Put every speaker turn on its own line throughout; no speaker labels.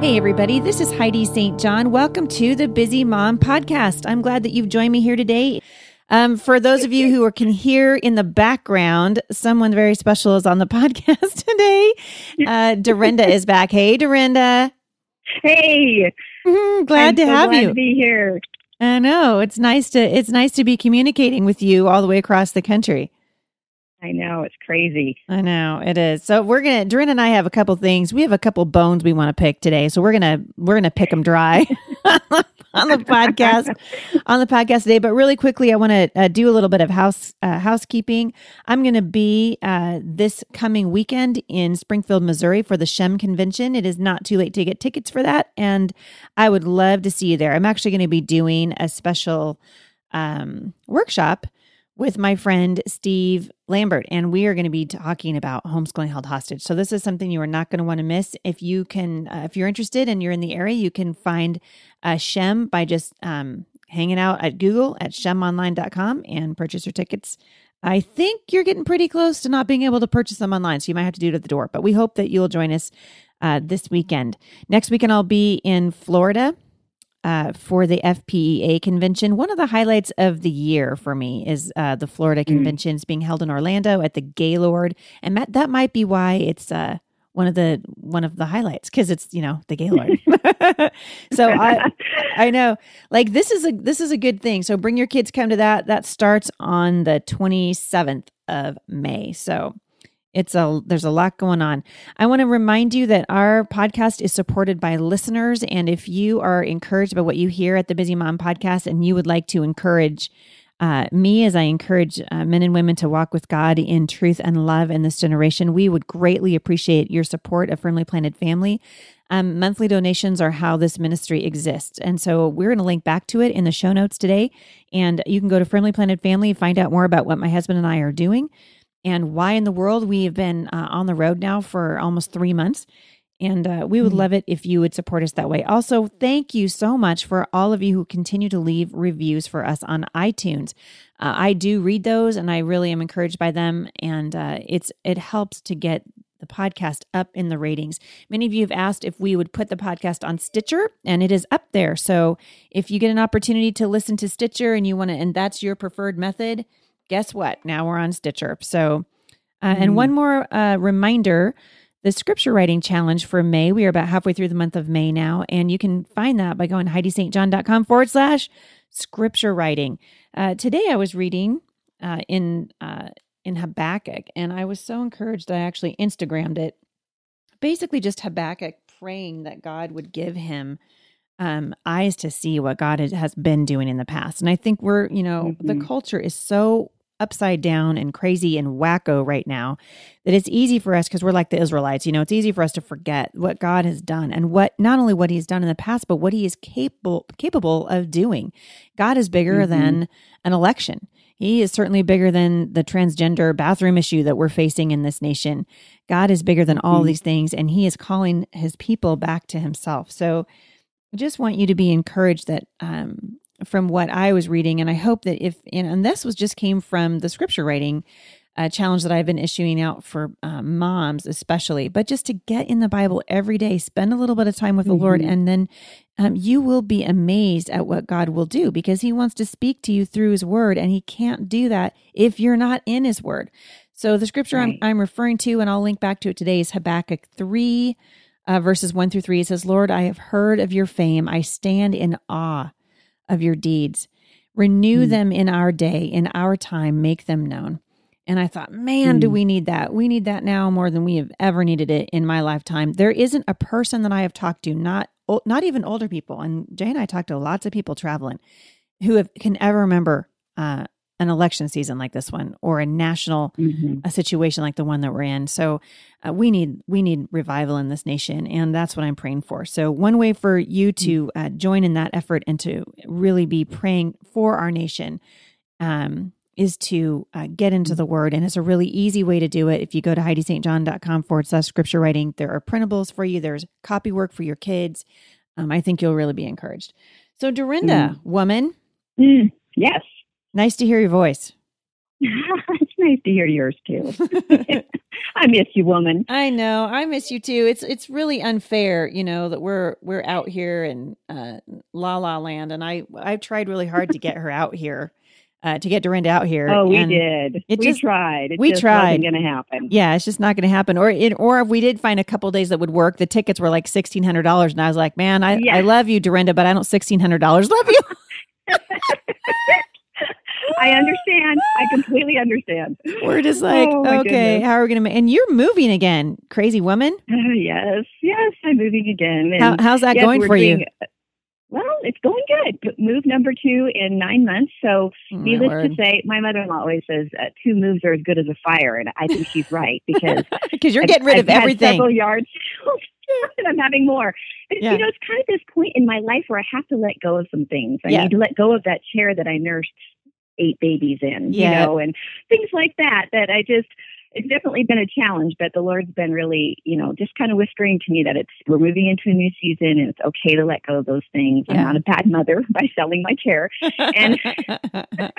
Hey, everybody, this is Heidi St. John. Welcome to the Busy Mom Podcast. I'm glad that you've joined me here today. Um, for those of you who are, can hear in the background, someone very special is on the podcast today. Uh, Dorinda is back. Hey, Dorinda.
Hey,
Mhm, glad
I'm
to
so
have
glad
you.
To be here.
I know it's nice to it's nice to be communicating with you all the way across the country.
I know it's crazy.
I know it is. So we're gonna Dorinda and I have a couple things. We have a couple bones we want to pick today. So we're gonna we're gonna pick them dry on the podcast on the podcast today. But really quickly, I want to uh, do a little bit of house uh, housekeeping. I'm gonna be uh, this coming weekend in Springfield, Missouri for the Shem Convention. It is not too late to get tickets for that, and I would love to see you there. I'm actually going to be doing a special um, workshop with my friend Steve Lambert, and we are going to be talking about homeschooling held hostage. So this is something you are not going to want to miss. If you can, uh, if you're interested and you're in the area, you can find uh, Shem by just um, hanging out at Google at shemonline.com and purchase your tickets. I think you're getting pretty close to not being able to purchase them online, so you might have to do it at the door. But we hope that you'll join us uh, this weekend. Next weekend, I'll be in Florida uh, for the FPEA convention. One of the highlights of the year for me is uh, the Florida convention. It's being held in Orlando at the Gaylord, and that, that might be why it's uh, one of the one of the highlights because it's you know the Gaylord. so I I know like this is a this is a good thing. So bring your kids come to that. That starts on the twenty seventh of May. So it's a there's a lot going on. I want to remind you that our podcast is supported by listeners and if you are encouraged by what you hear at the Busy Mom podcast and you would like to encourage uh, me as I encourage uh, men and women to walk with God in truth and love in this generation, we would greatly appreciate your support of Firmly Planted Family. Um, monthly donations are how this ministry exists. And so we're going to link back to it in the show notes today. And you can go to Firmly Planted Family, find out more about what my husband and I are doing and why in the world we have been uh, on the road now for almost three months. And uh, we would love it if you would support us that way. Also, thank you so much for all of you who continue to leave reviews for us on iTunes. Uh, I do read those, and I really am encouraged by them. And uh, it's it helps to get the podcast up in the ratings. Many of you have asked if we would put the podcast on Stitcher, and it is up there. So if you get an opportunity to listen to Stitcher and you want to, and that's your preferred method, guess what? Now we're on Stitcher. So, uh, and one more uh, reminder the scripture writing challenge for May. We are about halfway through the month of May now, and you can find that by going heidistjohn.com forward slash scripture writing. Uh, today I was reading uh, in uh, in Habakkuk, and I was so encouraged. I actually Instagrammed it. Basically, just Habakkuk praying that God would give him um, eyes to see what God has- been doing in the past. And I think we're, you know, the
Mhm.
culture is so upside down and crazy and wacko right now that it's easy for us because we're like the Israelites, you know, it's easy for us to forget what God has done and what not only what he's done in the past, but what he is capable capable of doing. God is bigger
Mhm.
than an election. He is certainly bigger than the transgender bathroom issue that we're facing in this nation. God is bigger than all
Mhm.
these things, and He is calling His people back to Himself. So, I just want you to be encouraged that um, from what I was reading, and I hope that if and, and this was just came from the scripture writing uh, challenge that I've been issuing out for uh, moms, especially, but just to get in the Bible every day, spend a little bit of time with the Lord,
Mhm.
and then um, you will be amazed at what God will do because He wants to speak to you through His Word, and He can't do that if you're not in His Word. So the scripture
Right.
I'm, I'm referring to, and I'll link back to it today, is Habakkuk 3, uh, verses 1 through 3. It says, Lord, I have heard of your fame. I stand in awe of your deeds. Renew
Mm.
them in our day, in our time, make them known. And I thought, man, do
Mm.
we need that? We need that now more than we have ever needed it in my lifetime. There isn't a person that I have talked to, not not even older people, and Jay and I talked to lots of people traveling who have, can ever remember uh, an election season like this one or a national
Mhm.
a situation like the one that we're in. So uh, we need we need revival in this nation, and that's what I'm praying for. So one way for you to uh, join in that effort and to really be praying for our nation um, is to uh, get into the Word, and it's a really easy way to do it. If you go to heidistjohn.com forward slash scripture writing, there are printables for you. There's copy work for your kids. Um, I think you'll really be encouraged. So Dorinda, woman,
Mm, Yes.
Nice to hear your voice.
it's nice to hear yours too. I miss you, woman.
I know. I miss you too. It's it's really unfair, you know, that we're we're out here in uh, La La Land, and I I've tried really hard to get her out here, uh, to get Dorinda out here.
Oh, we did.
it
we
just-
tried. It
we
just
tried.
going to happen.
Yeah, it's just not going to happen. Or it, or if we did find a couple days that would work, the tickets were like sixteen hundred dollars, and I was like, man, I
Yeah.
I love you, Dorinda, but I don't sixteen hundred dollars love you.
I understand. I completely understand.
we're just like,
Oh,
okay, how are we going to? And you're moving again, crazy woman.
Oh, yes, yes, I'm moving again.
How, how's that
yes,
going for you?
Well, it's going good. Move number two in nine months. So,
Oh,
needless
word.
to say, my mother-in-law always says uh, two moves are as good as a fire, and I think she's right because
because you're
I've-
getting rid
I've
of everything.
several yards. and I'm having more. But,
Yeah.
You know, it's kind of this point in my life where I have to let go of some things. I
Yeah.
need to let go of that chair that I nursed eight babies in,
Yeah.
you know, and things like that. That I just it's definitely been a challenge, but the Lord's been really, you know, just kind of whispering to me that it's we're moving into a new season and it's okay to let go of those things. I'm not a bad mother by selling my chair and-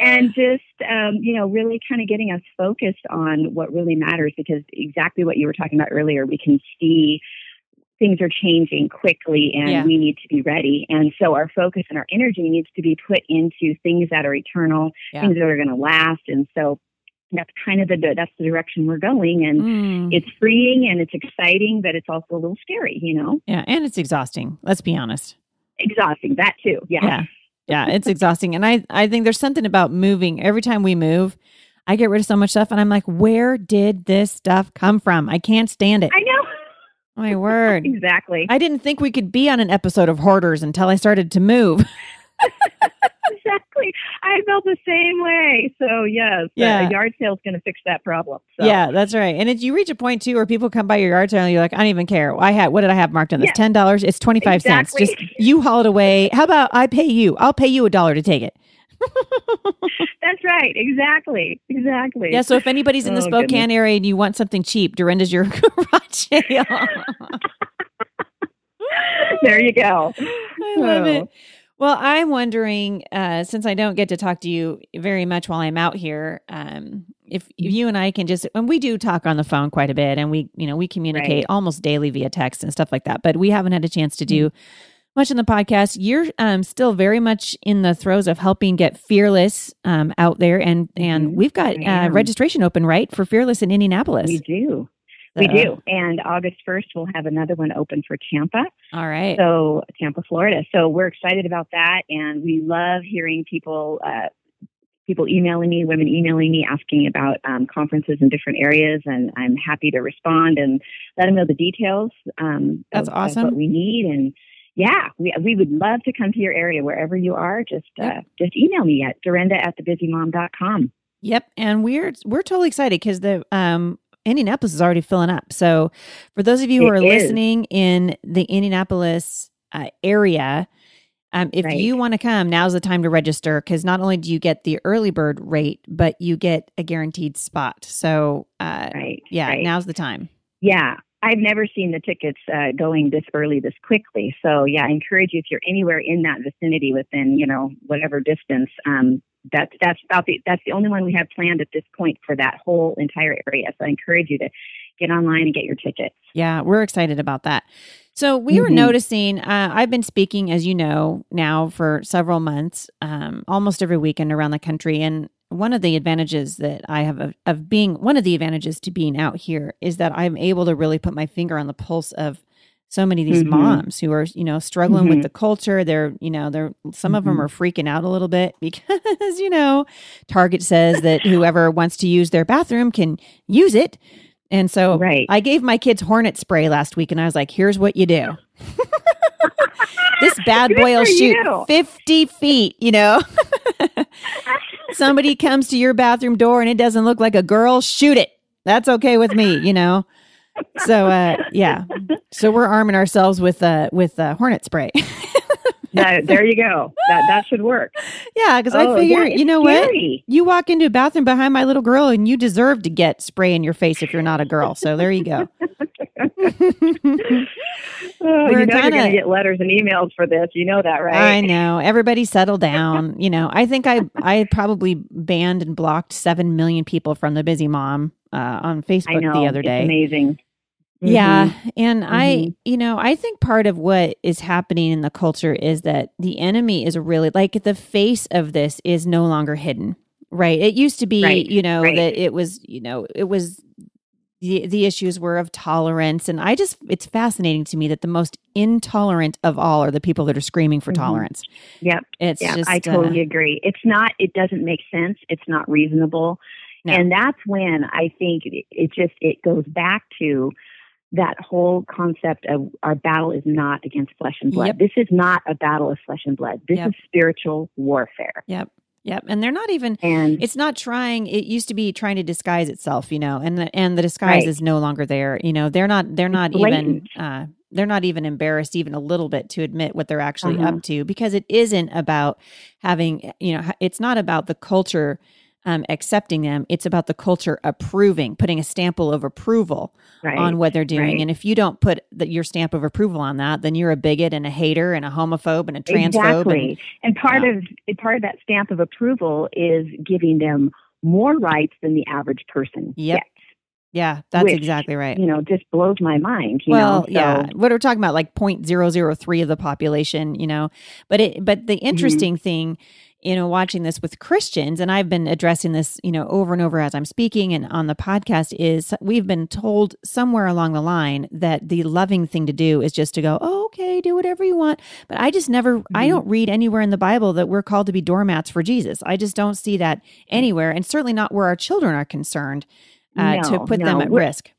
and just um, you know really kind of getting us focused on what really matters because exactly what you were talking about earlier we can see things are changing quickly and
Yeah.
we need to be ready and so our focus and our energy needs to be put into things that are eternal
Yeah.
things that are going to last and so that's kind of the that's the direction we're going and
Mm.
it's freeing and it's exciting but it's also a little scary you know
Yeah, and it's exhausting. Let's be honest.
exhausting that too yeah,
Yeah. Yeah, it's exhausting. And I I think there's something about moving. Every time we move, I get rid of so much stuff and I'm like, where did this stuff come from? I can't stand it.
i know
My word.
exactly
I didn't think we could be on an episode of Hoarders until I started to move.
exactly. I felt the same way. So yes,
Yeah.
yard sale is going to fix that problem. So.
Yeah, that's right. And if you reach a point too where people come by your yard sale and you're like, I don't even care. I had what did I have marked on this?
Yeah.
Ten dollars. It's twenty five cents. Just you haul it away. How about I pay you? I'll pay you a dollar to take it.
That's right. Exactly. Exactly.
Yeah. So if anybody's in the
Oh,
Spokane
goodness.
area and you want something cheap, Dorinda's your garage sale.
There you go.
I love
Oh.
it. Well, I'm wondering, uh, since I don't get to talk to you very much while I'm out here, um, if you and I can just, and we do talk on the phone quite a bit, and we, you know, we communicate
Right.
almost daily via text and stuff like that, but we haven't had a chance to do much in the podcast. You're um, still very much in the throes of helping get Fearless um, out there, and and
Mhm.
we've got uh, registration open, right, for Fearless in Indianapolis.
We do. We do. And August 1st, we'll have another one open for Tampa.
All right.
So, Tampa, Florida. So, we're excited about that. And we love hearing people, uh, people emailing me, women emailing me, asking about um, conferences in different areas. And I'm happy to respond and let them know the details. Um,
That's
of- of
awesome.
what we need. And yeah, we, we would love to come to your area wherever you are. Just, uh, just email me at Dorinda at thebusymom.com.
Yep, and we're we're totally excited because the um Indianapolis is already filling up. So for those of you who
It
are
is.
listening in the Indianapolis uh, area, um, if
Right.
you want to come, now's the time to register because not only do you get the early bird rate, but you get a guaranteed spot. So uh,
Right.
yeah,
right.
now's the time.
Yeah, I've never seen the tickets uh, going this early, this quickly. So yeah, I encourage you if you're anywhere in that vicinity, within you know whatever distance. Um, that's that's about the that's the only one we have planned at this point for that whole entire area. So I encourage you to get online and get your tickets.
Yeah, we're excited about that. So we were
Mhm.
noticing. Uh, I've been speaking, as you know, now for several months, um, almost every weekend around the country. And one of the advantages that I have of, of being one of the advantages to being out here is that I'm able to really put my finger on the pulse of so many of these
Mhm.
moms who are you know struggling with
Mhm.
the culture they're you know they're some of them are freaking out a little bit because you know target says that whoever wants to use their bathroom can use it and so
Right.
i gave my kids hornet spray last week and i was like here's what you do this bad
Good
boy will shoot
you.
50 feet you know somebody comes to your bathroom door and it doesn't look like a girl shoot it. That's okay with me you know? So uh yeah. So we're arming ourselves with uh with uh hornet spray.
There you go. That that should work.
yeah because
Oh,
i figure
yeah,
you know
it's
what you walk into a bathroom behind my little girl and you deserve to get spray in your face if you're not a girl. So there you go
Oh,
We're
you know you're going to get letters and emails for this. You know that, right?
I know. Everybody settle down. You know, I think I I probably banned and blocked seven million people from the busy mom uh, on
I
Facebook
know.
the other day.
amazing.
Yeah.
Mhm.
And I,
Mhm.
you know, I think part of what is happening in the culture is that the enemy is really like the face of this is no longer hidden, right? It used to be,
Right,
you know,
right.
that it was, you know, it was the the issues were of tolerance and I just it's fascinating to me that the most intolerant of all are the people that are screaming for
Mhm.
tolerance.
Yep.
It's
Yeah,
just
I
uh,
totally agree. It's not. It doesn't make sense. It's not reasonable.
No.
And that's when I think it, it just it goes back to that whole concept of our battle is not against flesh and blood.
Yep.
This is not a battle of flesh and blood. This
Yep.
is spiritual warfare.
Yep. Yep. And they're not even
And
it's not trying it used to be trying to disguise itself you know and the, and the disguise
Right.
is no longer there you know they're not they're not even uh they're not even embarrassed even a little bit to admit what they're actually
Uh-huh.
up to because it isn't about having you know it's not about the culture um, accepting them it's about the culture approving putting a stamp of approval
right.
on what they're doing
right.
and if you don't put the, your stamp of approval on that then you're a bigot and a hater and a homophobe and a transphobe and
Exactly. And part
Yeah.
of part of that stamp of approval is giving them more rights than the average person
Yep.
gets.
yeah that's
Which,
exactly right
You know, just blows my mind. You
well,
know, so,
yeah. What are we're talking about, like 0.003 of the population, you know. But it, but
Mm-hmm.
the interesting thing, you know, watching this with Christians, and I've been addressing this, you know, over and over as I'm speaking and on the podcast, is we've been told somewhere along the line that the loving thing to do is just to go, oh, okay, do whatever you want. But I just never, I
Mhm.
don't read anywhere in the Bible that we're called to be doormats for Jesus. I just don't see that anywhere, and certainly not where our children are concerned uh, to
No,
put them at
we're-
risk.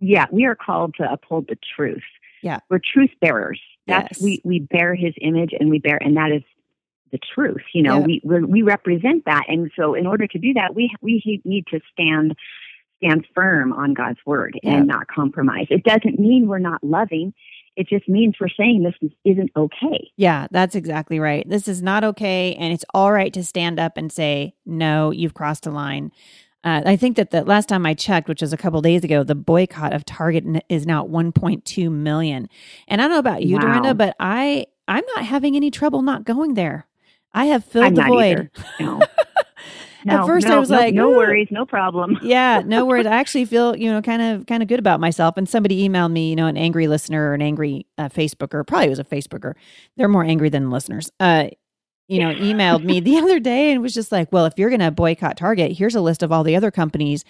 yeah, we are called to uphold the truth.
Yeah.
We're truth bearers. That's
Yes.
we we bear his image and we bear and that is the truth. You know,
Yeah.
we we're, represent that and so in order to do that we we need to stand stand firm on God's word
Yeah.
and not compromise. It doesn't mean we're not loving. It just means we're saying this is, isn't okay.
Yeah, that's exactly right. This is not okay. And it's all right to stand up and say, no, you've crossed a line. Uh, I think that the last time I checked, which was a couple days ago, the boycott of Target is now at 1.2 million. And I don't know about you,
Wow.
Dorinda, but I I'm not having any trouble not going there. I have filled
I'm
the void.
No. No,
first I was
no,
like,
no worries, no problem.
yeah, no worries. I actually feel, you know, kind of kind of good about myself. And somebody emailed me, you know, an angry listener or an angry uh, Facebooker, probably was a Facebooker. They're more angry than listeners. Uh, you know, emailed me the other day and was just like, "Well, if you're going to boycott Target, here's a list of all the other companies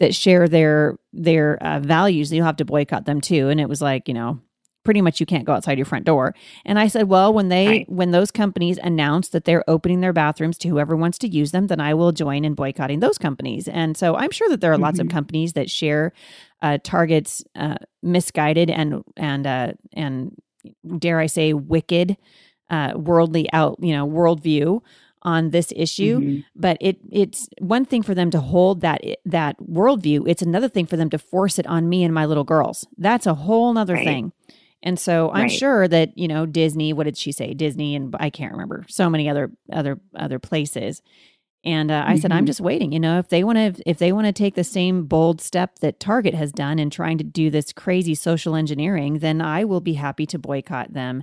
that share their their uh, values. You'll have to boycott them too." And it was like, you know, pretty much you can't go outside your front door. And I said, "Well, when they
Right.
when those companies announce that they're opening their bathrooms to whoever wants to use them, then I will join in boycotting those companies." And so I'm sure that there are lots of
Mhm.
companies that share uh, Target's uh, misguided and and uh, and dare I say wicked uh, worldly out you know worldview on this issue
Mhm.
but it it's one thing for them to hold that that worldview it's another thing for them to force it on me and my little girls that's a whole nother
Right.
thing and so i'm
Right.
sure that you know disney what did she say disney and i can't remember so many other other other places and uh, i said i'm
Mhm.
just waiting you know if they want to if they want to take the same bold step that target has done in trying to do this crazy social engineering then i will be happy to boycott them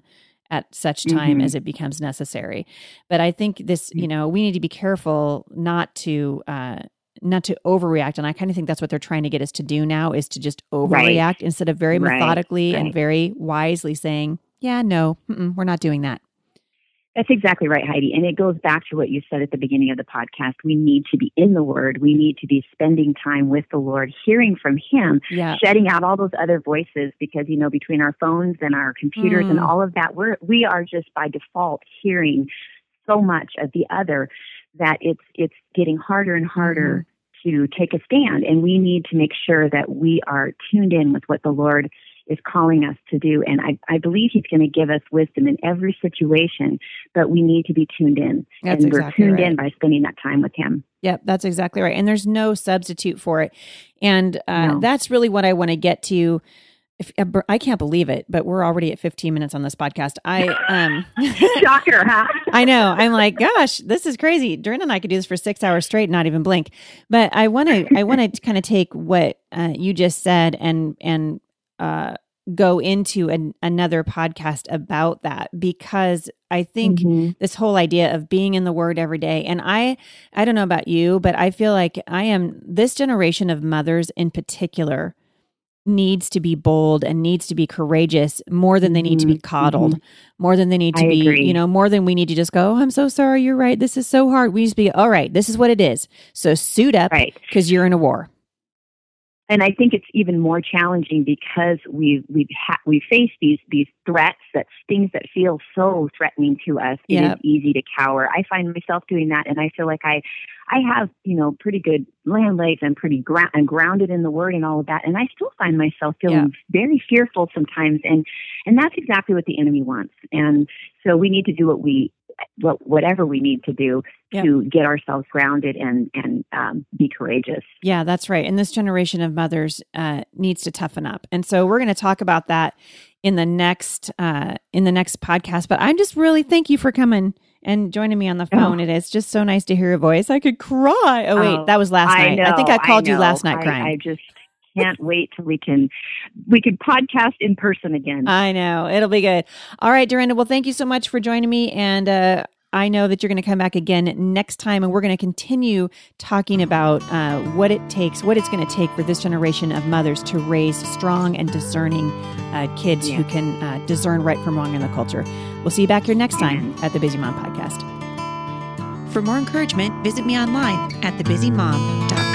at such time
Mhm.
as it becomes necessary but i think this you know we need to be careful not to uh not to overreact and i kind of think that's what they're trying to get us to do now is to just overreact instead of very
Right.
methodically and
Right.
very wisely saying yeah no we're not doing that
That's exactly right, Heidi. And it goes back to what you said at the beginning of the podcast. We need to be in the Word. We need to be spending time with the Lord, hearing from Him,
Yeah.
shutting out all those other voices because, you know, between our phones and our computers and
Mm.
all of that, we're, we are just by default hearing so much of the other that it's, it's getting harder and harder to take a stand. And we need to make sure that we are tuned in with what the Lord is calling us to do. And I, I believe He's going to give us wisdom in every situation, but we need to be tuned in.
That's
and we're tuned
right.
in by spending that time with Him.
Yep, that's exactly right. And there's no substitute for it. And uh,
No.
that's really what I want to get to. If, uh, I can't believe it, but we're already at 15 minutes on this podcast. I um
Shocker, huh?
I know. I'm like, gosh, this is crazy. Durin and I could do this for six hours straight, not even blink. But I want to, I want to kind of take what uh, you just said and and uh, go into an, another podcast about that because I think
Mhm.
this whole idea of being in the word every day and i i don't know about you but i feel like i am this generation of mothers in particular needs to be bold and needs to be courageous more than they need to be
Mhm,
coddled more than they need to
I
be
agree.
you know more than we need to just go oh, i'm so sorry you're right this is so hard. We need to be all right this is what it is. So suit up
Right.
because you're in a war
and I think it's even more challenging because we we ha- we face these these threats that things that feel so threatening to us. It is
Yep.
easy to cower. I find myself doing that, and I feel like I I have you know pretty good land legs and pretty gra- I'm grounded in the Word and all of that, and I still find myself feeling very fearful sometimes, and and that's exactly what the enemy wants. And so we need to do what we whatever we need to do to get ourselves grounded and and um, be courageous.
Yeah, that's right. And this generation of mothers uh, needs to toughen up. And so we're going to talk about that in the next uh, in the next podcast. But I'm just really thank you for coming and joining me on the phone.
Oh.
It is just so nice to hear your voice. I could cry. Oh wait,
Oh,
that was last
I
night. I think I
know,
called you last night
I,
crying.
I just can't wait till we can we can podcast in person again.
I know. It'll be good. All right, Dorinda. Well, thank you so much for joining me. And uh, I know that you're going to come back again next time, and we're going to continue talking about uh, what it takes, what it's going to take for this generation of mothers to raise strong and discerning uh, kids who can uh, discern right from wrong in the culture. We'll see you back here next time at the Busy Mom Podcast.
For more encouragement, visit me online at thebusymom.com.